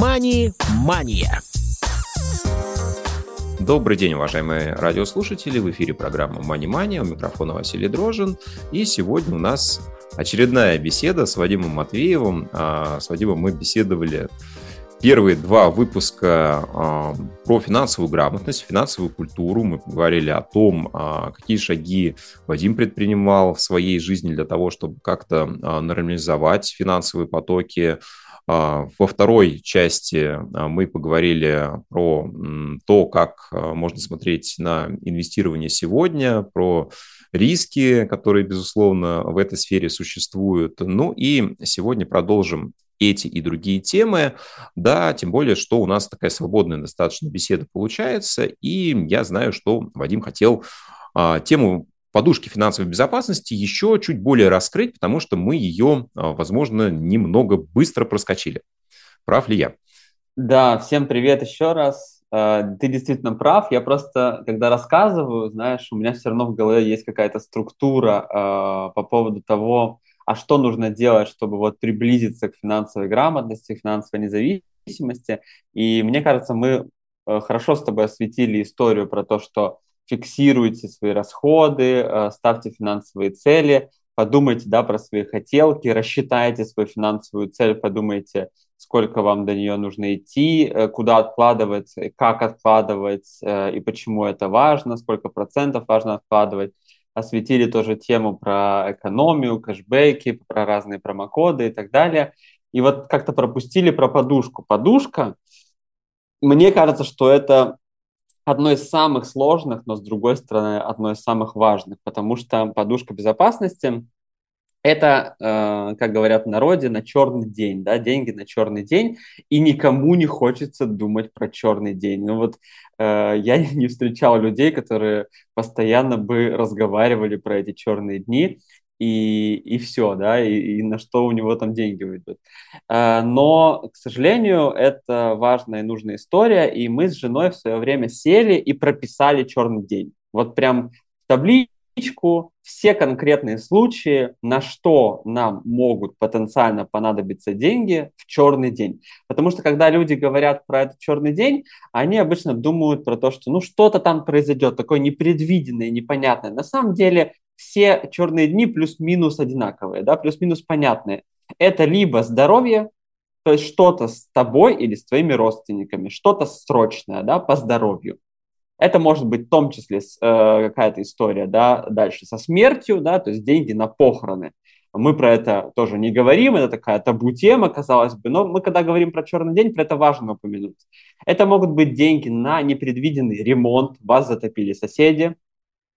«Мани-мания». Добрый день, уважаемые радиослушатели. В эфире программа «Мани Мания». У микрофона Василий Дрожин. И сегодня у нас очередная беседа с Вадимом Матвеевым. А, с Вадимом мы беседовали первые два выпуска а, про финансовую грамотность, финансовую культуру. Мы говорили о том, а, какие шаги Вадим предпринимал в своей жизни для того, чтобы как-то нормализовать финансовые потоки, во второй части а, мы поговорили про то, как а, можно смотреть на инвестирование сегодня, про риски, которые, безусловно, в этой сфере существуют. Ну и сегодня продолжим эти и другие темы, да, тем более, что у нас такая свободная достаточно беседа получается, и я знаю, что Вадим хотел тему подушки финансовой безопасности еще чуть более раскрыть, потому что мы ее, а, возможно, немного быстро проскочили. Прав ли я? Да, всем привет еще раз. А, ты действительно прав. Я просто, когда рассказываю, знаешь, у меня все равно в голове есть какая-то структура а, по поводу того, а что нужно делать, чтобы вот приблизиться к финансовой грамотности, финансовой независимости. И мне кажется, мы хорошо с тобой осветили историю про то, что фиксируйте свои расходы, э, ставьте финансовые цели, подумайте да, про свои хотелки, рассчитайте свою финансовую цель, подумайте, сколько вам до нее нужно идти, э, куда откладывать, как откладывать э, и почему это важно, сколько процентов важно откладывать. Осветили тоже тему про экономию, кэшбэки, про разные промокоды и так далее. И вот как-то пропустили про подушку. Подушка, мне кажется, что это одно из самых сложных, но с другой стороны одно из самых важных, потому что подушка безопасности это, э, как говорят в народе, на черный день, да, деньги на черный день, и никому не хочется думать про черный день. Ну вот э, я не встречал людей, которые постоянно бы разговаривали про эти черные дни, и, и все, да, и, и на что у него там деньги уйдут. А, но, к сожалению, это важная и нужная история, и мы с женой в свое время сели и прописали черный день. Вот прям табличку все конкретные случаи, на что нам могут потенциально понадобиться деньги в черный день. Потому что когда люди говорят про этот черный день, они обычно думают про то, что ну что-то там произойдет, такое непредвиденное, непонятное. На самом деле все черные дни плюс-минус одинаковые, да, плюс-минус понятные. Это либо здоровье, то есть что-то с тобой или с твоими родственниками, что-то срочное, да, по здоровью. Это может быть в том числе э, какая-то история, да, дальше со смертью, да, то есть деньги на похороны. Мы про это тоже не говорим, это такая табу тема, казалось бы, но мы когда говорим про черный день, про это важно упомянуть. Это могут быть деньги на непредвиденный ремонт, вас затопили соседи,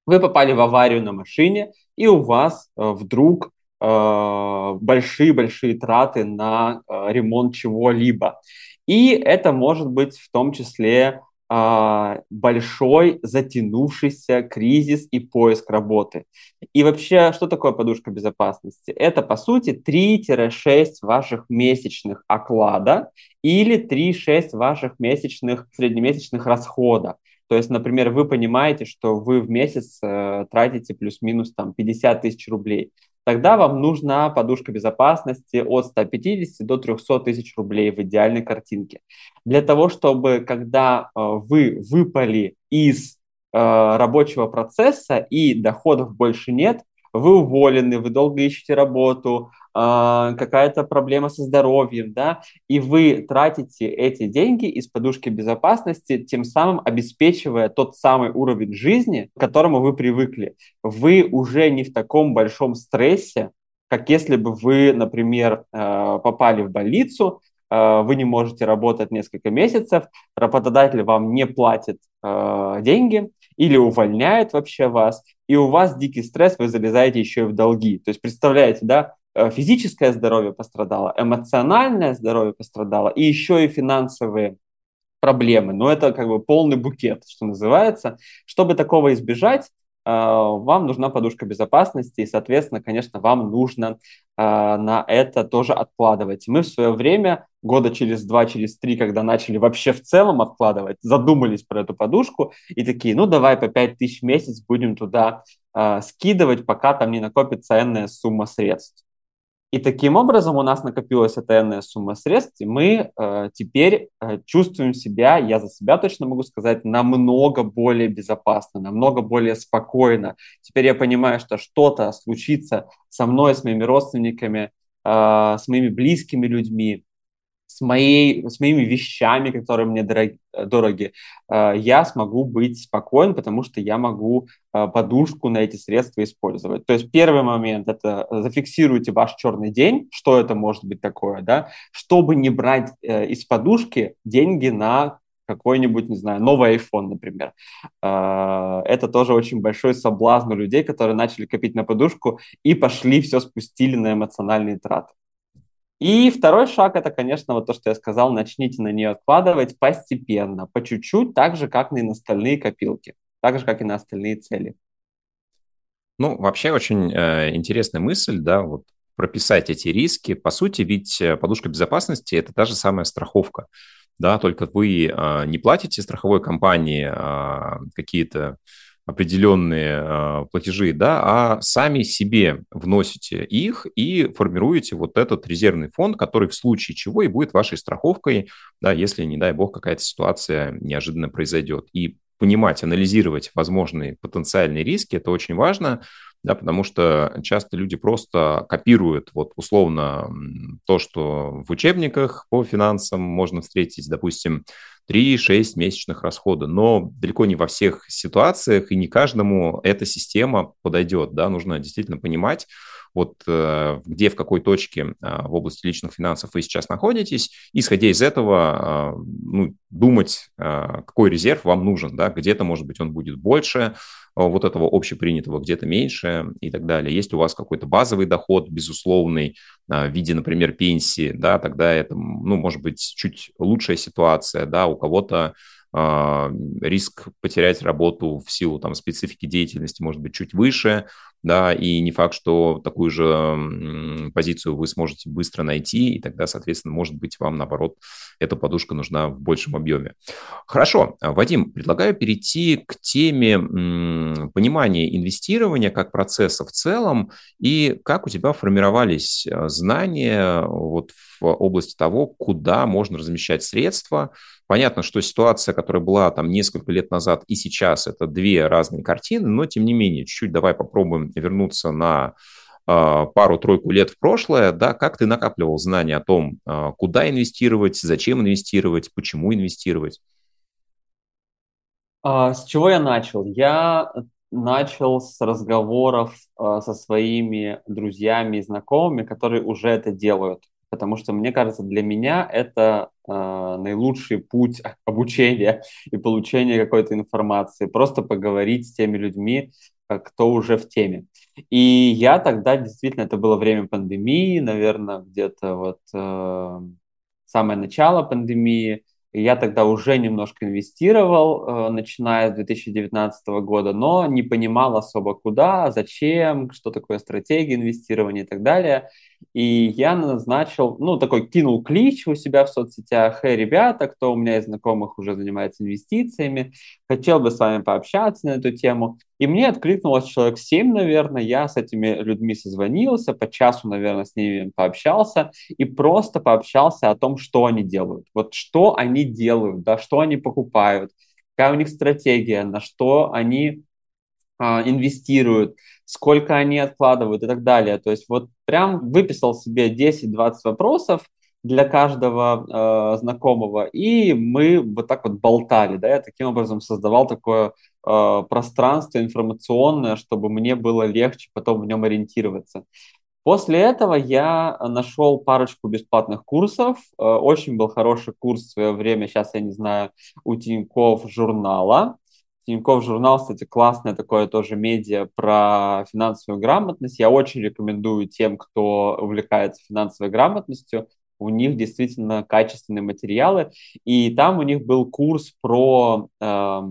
вы попали в аварию на машине, и у вас э, вдруг большие-большие э, траты на э, ремонт чего-либо. И это может быть в том числе э, большой затянувшийся кризис и поиск работы. И вообще, что такое подушка безопасности? Это, по сути, 3-6 ваших месячных оклада или 3-6 ваших месячных, среднемесячных расхода. То есть, например, вы понимаете, что вы в месяц э, тратите плюс-минус там 50 тысяч рублей. Тогда вам нужна подушка безопасности от 150 до 300 тысяч рублей в идеальной картинке. Для того, чтобы когда э, вы выпали из э, рабочего процесса и доходов больше нет, вы уволены, вы долго ищете работу, какая-то проблема со здоровьем, да, и вы тратите эти деньги из подушки безопасности, тем самым обеспечивая тот самый уровень жизни, к которому вы привыкли. Вы уже не в таком большом стрессе, как если бы вы, например, э, попали в больницу, э, вы не можете работать несколько месяцев, работодатель вам не платит деньги, или увольняют вообще вас, и у вас дикий стресс, вы залезаете еще и в долги. То есть представляете, да, физическое здоровье пострадало, эмоциональное здоровье пострадало, и еще и финансовые проблемы. Но это как бы полный букет, что называется. Чтобы такого избежать, э, вам нужна подушка безопасности, и, соответственно, конечно, вам нужно э, на это тоже откладывать. Мы в свое время года через два, через три, когда начали вообще в целом откладывать, задумались про эту подушку и такие, ну давай по 5 тысяч в месяц будем туда э, скидывать, пока там не накопится энная сумма средств. И таким образом у нас накопилась эта энная сумма средств, и мы э, теперь э, чувствуем себя, я за себя точно могу сказать, намного более безопасно, намного более спокойно. Теперь я понимаю, что что-то случится со мной, с моими родственниками, э, с моими близкими людьми, с, моей, с моими вещами, которые мне дороги, дороги, э, я смогу быть спокоен, потому что я могу э, подушку на эти средства использовать. То есть первый момент – это зафиксируйте ваш черный день, что это может быть такое, да, чтобы не брать э, из подушки деньги на какой-нибудь, не знаю, новый iPhone, например. Это тоже очень большой соблазн у людей, которые начали копить на подушку и пошли все спустили на эмоциональные траты. И второй шаг – это, конечно, вот то, что я сказал, начните на нее откладывать постепенно, по чуть-чуть, так же, как и на остальные копилки, так же, как и на остальные цели. Ну, вообще очень э, интересная мысль, да, вот прописать эти риски. По сути, ведь э, подушка безопасности – это та же самая страховка, да, только вы э, не платите страховой компании э, какие-то определенные э, платежи, да, а сами себе вносите их и формируете вот этот резервный фонд, который в случае чего и будет вашей страховкой, да, если, не дай бог, какая-то ситуация неожиданно произойдет. И понимать, анализировать возможные потенциальные риски, это очень важно, да, потому что часто люди просто копируют вот условно то, что в учебниках по финансам можно встретить, допустим, 3-6 месячных расхода. Но далеко не во всех ситуациях и не каждому эта система подойдет. Да? Нужно действительно понимать, вот э, где, в какой точке а, в области личных финансов вы сейчас находитесь, исходя из этого а, ну, думать, какой резерв вам нужен, да, где-то, может быть, он будет больше, вот этого общепринятого где-то меньше и так далее. Есть у вас какой-то базовый доход, безусловный, в виде, например, пенсии, да, тогда это, ну, может быть, чуть лучшая ситуация, да, у кого-то риск потерять работу в силу там специфики деятельности может быть чуть выше, да, и не факт, что такую же позицию вы сможете быстро найти, и тогда, соответственно, может быть, вам, наоборот, эта подушка нужна в большем объеме. Хорошо, Вадим, предлагаю перейти к теме понимания инвестирования как процесса в целом, и как у тебя формировались э, знания вот в области того, куда можно размещать средства, Понятно, что ситуация, которая была там несколько лет назад и сейчас, это две разные картины, но тем не менее, чуть-чуть давай попробуем вернуться на э, пару-тройку лет в прошлое, да, как ты накапливал знания о том, э, куда инвестировать, зачем инвестировать, почему инвестировать? А, с чего я начал? Я начал с разговоров со своими друзьями и знакомыми, которые уже это делают потому что, мне кажется, для меня это наилучший путь обучения и получения какой-то информации. Просто поговорить с теми людьми, кто уже в теме. И я тогда, действительно, это было время пандемии, наверное, где-то вот э, самое начало пандемии, я тогда уже немножко инвестировал, э, начиная с 2019 года, но не понимал особо куда, зачем, что такое стратегия инвестирования и так далее. И я назначил, ну, такой кинул клич у себя в соцсетях, «Эй, ребята, кто у меня из знакомых уже занимается инвестициями, хотел бы с вами пообщаться на эту тему». И мне откликнулось человек 7, наверное, я с этими людьми созвонился, по часу, наверное, с ними пообщался и просто пообщался о том, что они делают. Вот что они делают, да, что они покупают, какая у них стратегия, на что они а, инвестируют, сколько они откладывают и так далее. То есть вот прям выписал себе 10-20 вопросов для каждого э, знакомого, и мы вот так вот болтали, да, я таким образом создавал такое э, пространство информационное, чтобы мне было легче потом в нем ориентироваться. После этого я нашел парочку бесплатных курсов. Э, очень был хороший курс в свое время, сейчас я не знаю, у Тинькофф журнала. Тинькофф журнал, кстати, классное такое тоже медиа про финансовую грамотность. Я очень рекомендую тем, кто увлекается финансовой грамотностью. У них действительно качественные материалы. И там у них был курс про э,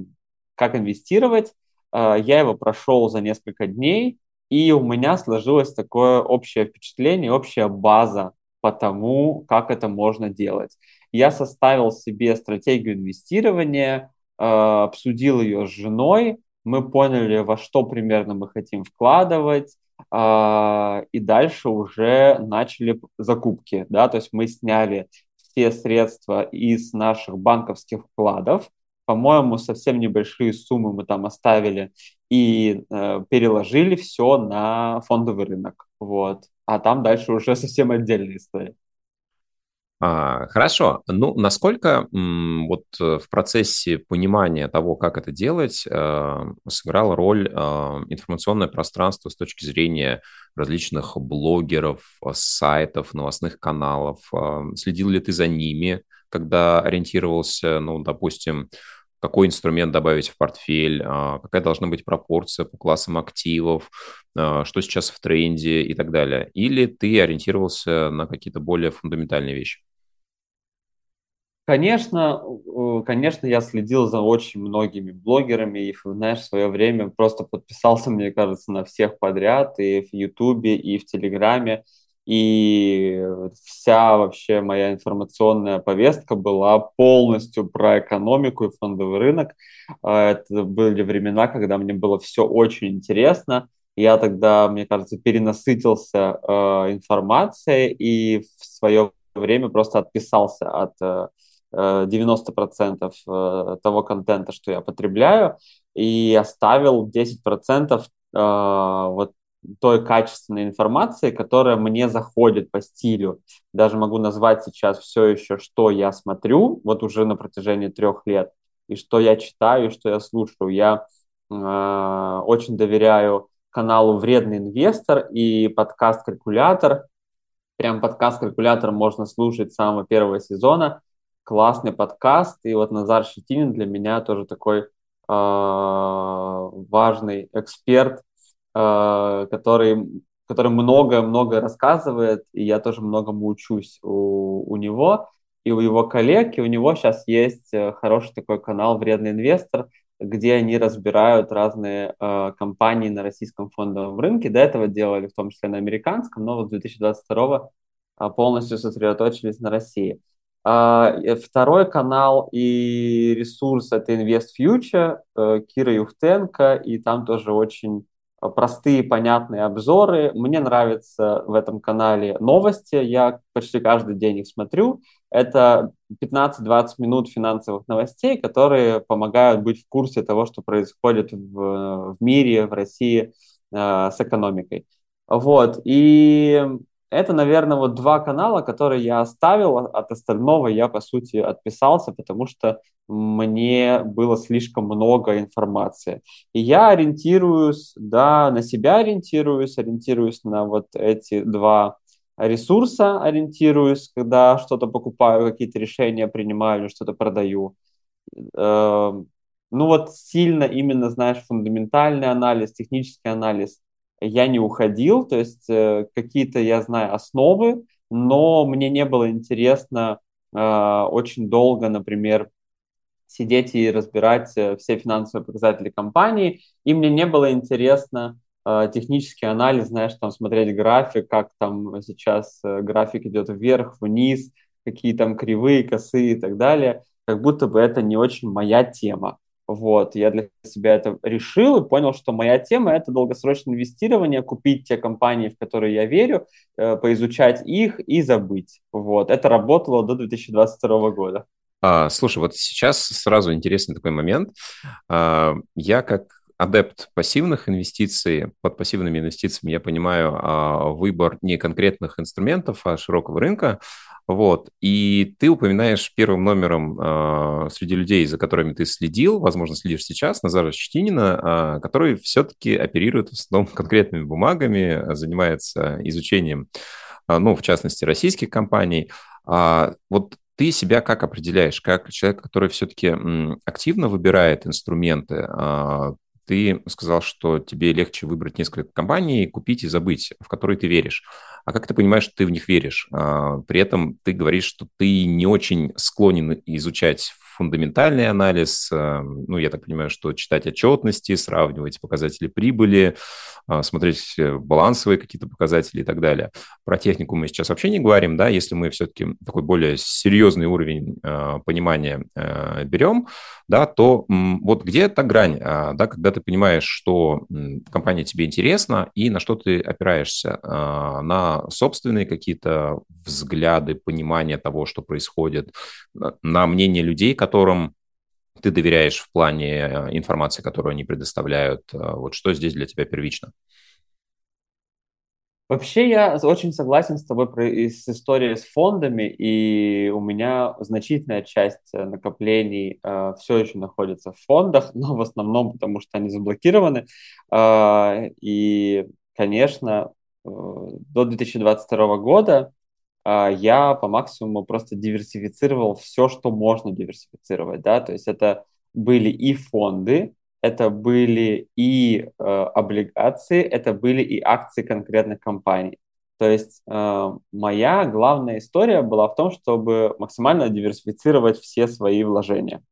как инвестировать. Э, я его прошел за несколько дней, и у меня сложилось такое общее впечатление, общая база по тому, как это можно делать. Я составил себе стратегию инвестирования, обсудил ее с женой, мы поняли, во что примерно мы хотим вкладывать, а, и дальше уже начали закупки, да, то есть мы сняли все средства из наших банковских вкладов, по-моему, совсем небольшие суммы мы там оставили и э, переложили все на фондовый рынок, вот, а там дальше уже совсем отдельная история. А, хорошо. Ну, насколько вот э, в процессе понимания того, как это делать, э, сыграла роль э, информационное пространство с точки зрения различных блогеров, э, сайтов, новостных каналов? Следил ли ты за ними, когда ориентировался, ну, допустим, какой инструмент добавить в портфель, какая должна быть пропорция по классам активов, что сейчас в тренде и так далее? Или ты ориентировался на какие-то более фундаментальные вещи? Конечно, конечно, я следил за очень многими блогерами и, знаешь, в свое время просто подписался, мне кажется, на всех подряд, и в Ютубе, и в Телеграме, и вся вообще моя информационная повестка была полностью про экономику и фондовый рынок. А, это были времена, когда мне было все очень интересно. Я тогда, мне кажется, перенасытился э, информацией и в свое время просто отписался от э, 90% э, того контента, что я потребляю, и оставил 10% э, вот той качественной информации, которая мне заходит по стилю. Даже могу назвать сейчас все еще, что я смотрю, вот уже на протяжении трех лет, и что я читаю, и что я слушаю. Я э, очень доверяю каналу «Вредный инвестор» и подкаст «Калькулятор». Прям подкаст «Калькулятор» можно слушать с самого первого сезона – классный подкаст, и вот Назар Щетинин для меня тоже такой э, важный эксперт, э, который, который много-много рассказывает, и я тоже многому учусь у, у него и у его коллег, и у него сейчас есть э, хороший такой канал «Вредный инвестор», где они разбирают разные э, компании на российском фондовом рынке. До этого делали, в том числе на американском, но вот с 2022 полностью сосредоточились на России. А, э, второй канал и ресурс – это Invest Future, э, Кира Юхтенко, и там тоже очень э, простые, понятные обзоры. Мне нравятся в этом канале новости, я почти каждый день их смотрю. Это 15-20 минут финансовых новостей, которые помогают быть в курсе того, что происходит в, в мире, в России э, с экономикой. Вот, и это, наверное, вот два канала, которые я оставил, от остального я, по сути, отписался, потому что мне было слишком много информации. И я ориентируюсь, да, на себя ориентируюсь, ориентируюсь на вот эти два ресурса, ориентируюсь, когда что-то покупаю, какие-то решения принимаю или что-то продаю. Эм, ну вот сильно именно, знаешь, фундаментальный анализ, технический анализ – я не уходил, то есть э, какие-то, я знаю, основы, но мне не было интересно э, очень долго, например, сидеть и разбирать э, все финансовые показатели компании, и мне не было интересно э, технический анализ, знаешь, там смотреть график, как там сейчас э, график идет вверх, вниз, какие там кривые, косые и так далее, как будто бы это не очень моя тема. Вот, я для себя это решил и понял, что моя тема – это долгосрочное инвестирование, купить те компании, в которые я верю, э, поизучать их и забыть. Вот, это работало до 2022 года. А, слушай, вот сейчас сразу интересный такой момент. А, я как адепт пассивных инвестиций, под пассивными инвестициями я понимаю а, выбор не конкретных инструментов, а широкого рынка. Вот. И ты упоминаешь первым номером э, среди людей, за которыми ты следил, возможно, следишь сейчас, Назара Щетинина, э, который все-таки оперирует в основном конкретными бумагами, занимается изучением, э, ну, в частности, российских компаний. А, вот ты себя как определяешь, как человек, который все-таки активно выбирает инструменты, ты сказал, что тебе легче выбрать несколько компаний, купить и забыть, в которые ты веришь. А как ты понимаешь, что ты в них веришь? А, при этом ты говоришь, что ты не очень склонен изучать фундаментальный анализ, ну, я так понимаю, что читать отчетности, сравнивать показатели прибыли, смотреть балансовые какие-то показатели и так далее. Про технику мы сейчас вообще не говорим, да, если мы все-таки такой более серьезный уровень понимания берем, да, то вот где эта грань, да, когда ты понимаешь, что компания тебе интересна и на что ты опираешься, на собственные какие-то взгляды, понимание того, что происходит, на мнение людей, которым ты доверяешь в плане э, информации, которую они предоставляют. Э, вот что здесь для тебя первично? Вообще я очень согласен с тобой про, с историей с фондами, и у меня значительная часть э, накоплений э, все еще находится в фондах, но в основном потому, что они заблокированы. Э, и, конечно, э, до 2022 года я по максимуму просто диверсифицировал все, что можно диверсифицировать, да, то есть это были и фонды, это были и э, облигации, это были и акции конкретных компаний. То есть э, моя главная история была в том, чтобы максимально диверсифицировать все свои вложения.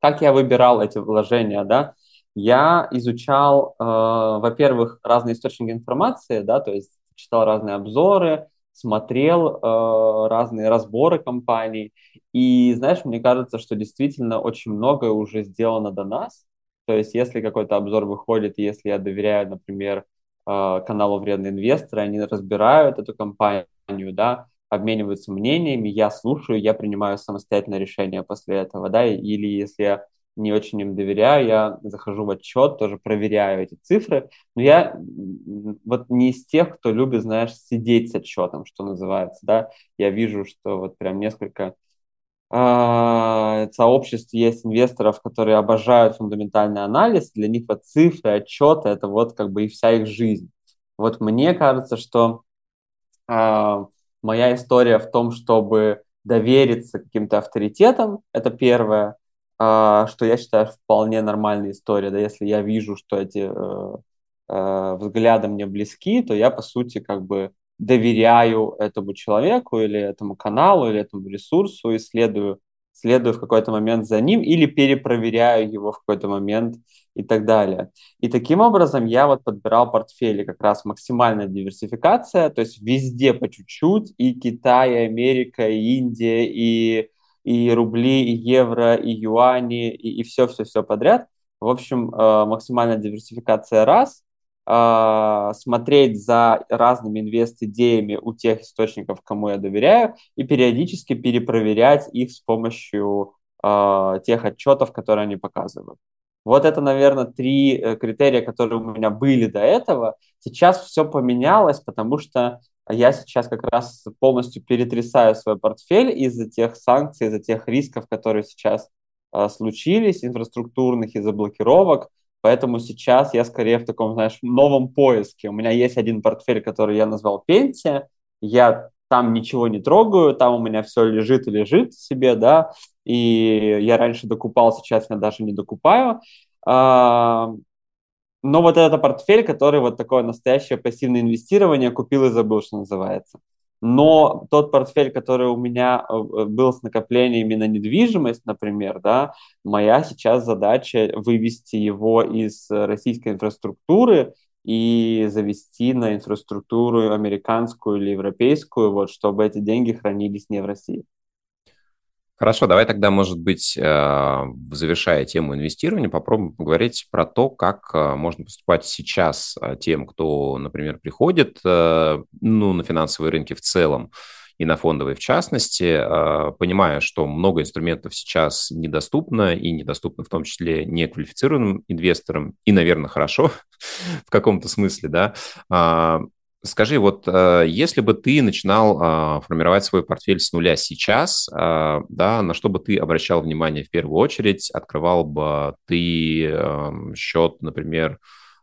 Как я выбирал эти вложения, да? Я изучал, э, во-первых, разные источники информации, да, то есть читал разные обзоры, смотрел э, разные разборы компаний. И, знаешь, мне кажется, что действительно очень многое уже сделано до нас. То есть, если какой-то обзор выходит, если я доверяю, например, э, каналу «Вредные инвесторы», они разбирают эту компанию, да, обмениваются мнениями, я слушаю, я принимаю самостоятельное решение после этого, да, или если я не очень им доверяю, я захожу в отчет, тоже проверяю эти цифры, но я вот не из тех, кто любит, знаешь, сидеть с отчетом, что называется, да, я вижу, что вот прям несколько э, сообществ есть инвесторов, которые обожают фундаментальный анализ, для них вот цифры, отчеты, это вот как бы и вся их жизнь. Вот мне кажется, что э, моя история в том, чтобы довериться каким-то авторитетам, это первое, а, что я считаю вполне нормальная история. Да, если я вижу, что эти э, э, взгляды мне близки, то я, по сути, как бы доверяю этому человеку или этому каналу, или этому ресурсу и следую, следую в какой-то момент за ним или перепроверяю его в какой-то момент и так далее. И таким образом я вот подбирал портфели, как раз максимальная диверсификация, то есть везде по чуть-чуть, и Китай, и Америка, и Индия, и и рубли, и евро, и юани, и все-все-все подряд. В общем, э, максимальная диверсификация раз, э, смотреть за разными инвест-идеями у тех источников, кому я доверяю, и периодически перепроверять их с помощью э, тех отчетов, которые они показывают. Вот это, наверное, три критерия, которые у меня были до этого. Сейчас все поменялось, потому что я сейчас как раз полностью перетрясаю свой портфель из-за тех санкций, из-за тех рисков, которые сейчас э, случились, инфраструктурных, из-за блокировок. Поэтому сейчас я скорее в таком, знаешь, новом поиске. У меня есть один портфель, который я назвал пенсия. Я там ничего не трогаю, там у меня все лежит и лежит себе, да, и я раньше докупал, сейчас я даже не докупаю. Но вот это портфель, который вот такое настоящее пассивное инвестирование купил и забыл, что называется. Но тот портфель, который у меня э, э, был с накоплениями на недвижимость, например, да, моя сейчас задача вывести его из российской инфраструктуры и завести на инфраструктуру американскую или европейскую, вот, чтобы эти деньги хранились не в России. Хорошо, давай тогда, может быть, э, завершая тему инвестирования, попробуем поговорить про то, как э, можно поступать сейчас э, тем, кто, например, приходит ну, на финансовые рынки в целом и на фондовые в частности, понимая, что много инструментов сейчас недоступно и недоступно в том числе неквалифицированным инвесторам, и, наверное, хорошо в каком-то смысле, да, а, Скажи, вот э, если бы ты начинал а, формировать свой портфель с нуля сейчас, а, да, на что бы ты обращал внимание в первую очередь? Открывал бы ты эм, счет, например,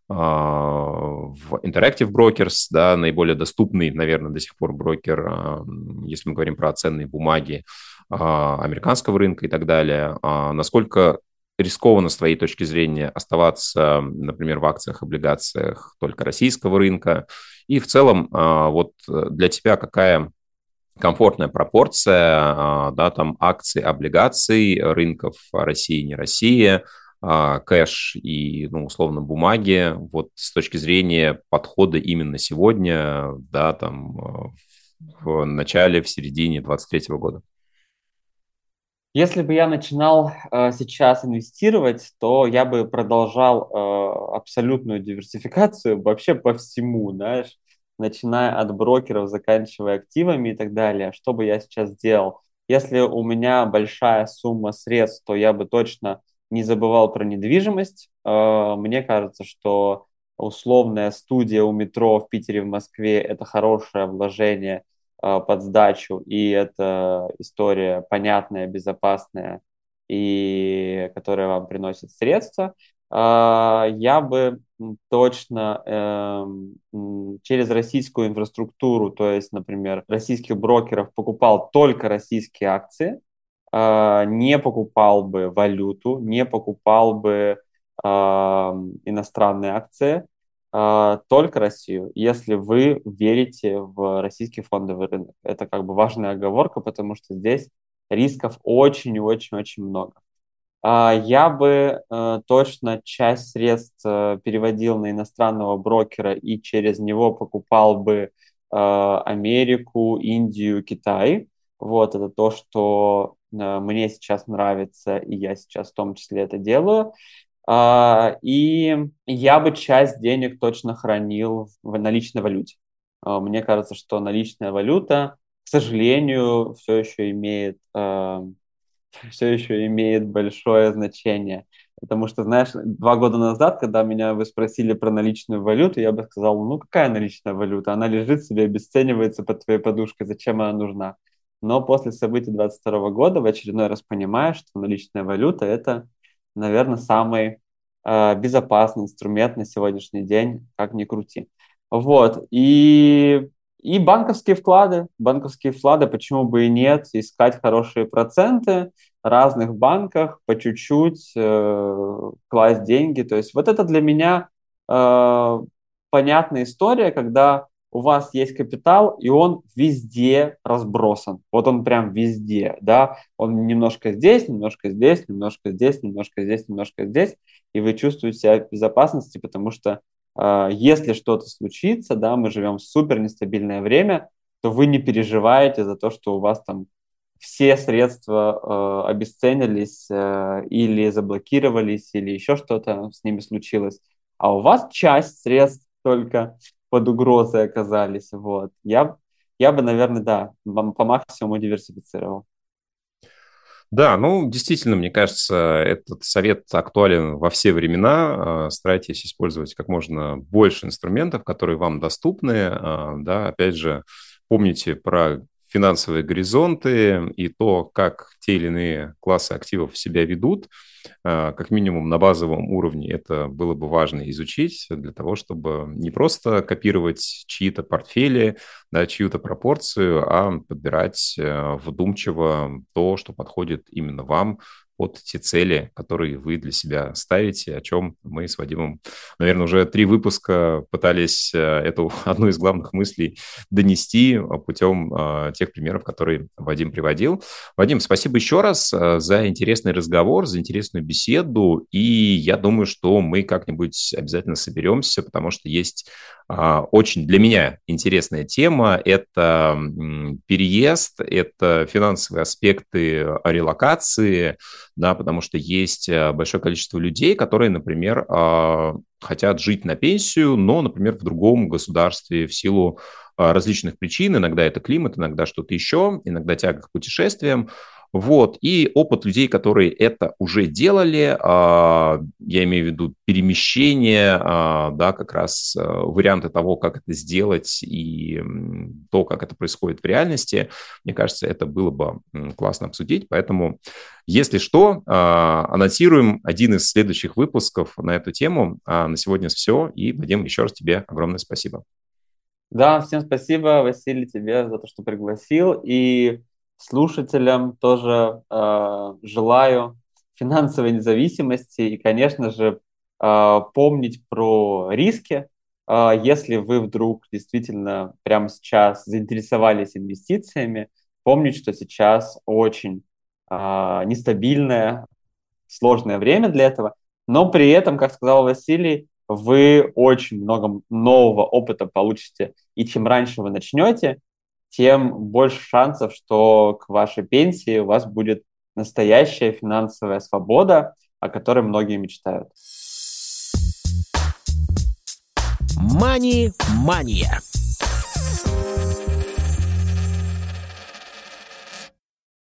а, в Interactive Brokers, да, наиболее доступный, наверное, до сих пор брокер, если мы говорим про ценные бумаги американского рынка и так далее. Насколько рискованно с твоей точки зрения оставаться, например, в акциях, облигациях только российского рынка? И в целом, а, вот э, для тебя какая комфортная пропорция, да, там акций, облигаций, рынков России, не России, кэш и, ну, условно, бумаги, вот с точки зрения подхода именно сегодня, да, там, в начале, в середине 2023 года? Если бы я начинал э, сейчас инвестировать, то я бы продолжал э, абсолютную диверсификацию вообще по всему, знаешь, начиная от брокеров, заканчивая активами и так далее. Что бы я сейчас сделал? Если у меня большая сумма средств, то я бы точно не забывал про недвижимость. Э, мне кажется, что условная студия у метро в Питере, в Москве – это хорошее вложение – под сдачу, и это история понятная, безопасная, и которая вам приносит средства, э, я бы точно эм, через российскую инфраструктуру, то есть, например, российских брокеров покупал только российские акции, э, не покупал бы валюту, не покупал бы иностранные акции, только Россию, если вы верите в российский фондовый рынок. Это как бы важная оговорка, потому что здесь рисков очень и очень-очень много. А, я бы э, точно часть средств э, переводил на иностранного брокера и через него покупал бы э, Америку, Индию, Китай. Вот это то, что мне сейчас нравится, и я сейчас в том числе это делаю. А, и я бы часть денег точно хранил в наличной валюте. А, мне кажется, что наличная валюта, к сожалению, все еще имеет, а, все еще имеет большое значение. Потому что, знаешь, два года назад, когда меня вы спросили про наличную валюту, я бы сказал, ну какая наличная валюта? Она лежит себе, обесценивается под твоей подушкой, зачем она нужна? Но после событий 22 года в очередной раз понимаю, что наличная валюта – это наверное, самый э, безопасный инструмент на сегодняшний день, как ни крути. Вот. И, и банковские вклады. Банковские вклады, почему бы и нет, искать хорошие проценты в разных банках, по чуть-чуть э, класть деньги. То есть вот это для меня э, понятная история, когда у вас есть капитал, и он везде разбросан. Вот он прям везде, да. Он немножко здесь, немножко здесь, немножко здесь, немножко здесь, немножко здесь, и вы чувствуете себя в безопасности, потому что э, если что-то случится, да, мы живем в супер нестабильное время, то вы не переживаете за то, что у вас там все средства э, обесценились э, или заблокировались, или еще что-то с ними случилось, а у вас часть средств только под угрозой оказались. Вот. Я, я бы, наверное, да, по максимуму диверсифицировал. Да, ну, действительно, мне кажется, этот совет актуален во все времена. А, старайтесь использовать как можно больше инструментов, которые вам доступны. А, да, опять же, помните про финансовые горизонты и то, как те или иные классы активов себя ведут, а, как минимум на базовом уровне это было бы важно изучить для того, чтобы не просто копировать чьи-то портфели, да, чью-то пропорцию, а подбирать э, вдумчиво то, что подходит именно вам, под те цели, которые вы для себя ставите, о чем мы с Вадимом, наверное, уже три выпуска пытались э, эту одну из главных мыслей донести путем э, тех примеров, которые Вадим приводил. Вадим, спасибо еще раз э, за интересный разговор, за интересную беседу, и я думаю, что мы как-нибудь обязательно соберемся, потому что есть а, очень для меня интересная тема. Это переезд, это финансовые аспекты релокации, да, потому что есть э, большое количество людей, которые, например, а, хотят жить на пенсию, но, например, в другом государстве в силу а, различных причин. Иногда это климат, иногда что-то еще, иногда тяга к путешествиям. Вот. И опыт людей, которые это уже делали, а, я имею в виду перемещение, а, да, как раз а, варианты того, как это сделать и то, как это происходит в реальности, мне кажется, это было бы классно обсудить. Поэтому, если что, анонсируем один из следующих выпусков на эту тему. А на сегодня все. И, Вадим, еще раз тебе огромное спасибо. Да, всем спасибо, Василий, тебе за то, что пригласил. И слушателям тоже э, желаю финансовой независимости и, конечно же, э, помнить про риски, если вы вдруг действительно прямо сейчас заинтересовались инвестициями, помните, что сейчас очень нестабильное, сложное время для этого, но при этом, как сказал Василий, вы очень много нового опыта получите, и чем раньше вы начнете, тем больше шансов, что к вашей пенсии у вас будет настоящая финансовая свобода, о которой многие мечтают. Мани-мания.